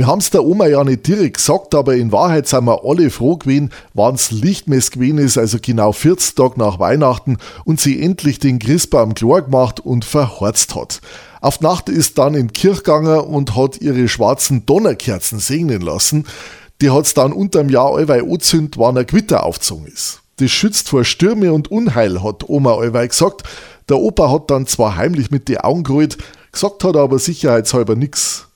Wir haben's der Oma ja nicht direkt gesagt, aber in Wahrheit sind wir alle froh gewesen, wann's Lichtmess gewesen ist, also genau 40 Tage nach Weihnachten und sie endlich den Christbaum klar gemacht und verhorzt hat. Auf die Nacht ist dann in die Kirche gegangen und hat ihre schwarzen Donnerkerzen segnen lassen. Die hat's dann unterm Jahr allweil angezündet, wann ein Gewitter aufgezogen ist. Das schützt vor Stürme und Unheil, hat Oma allweil gesagt. Der Opa hat dann zwar heimlich mit die Augen gerollt, gesagt hat er aber sicherheitshalber nix.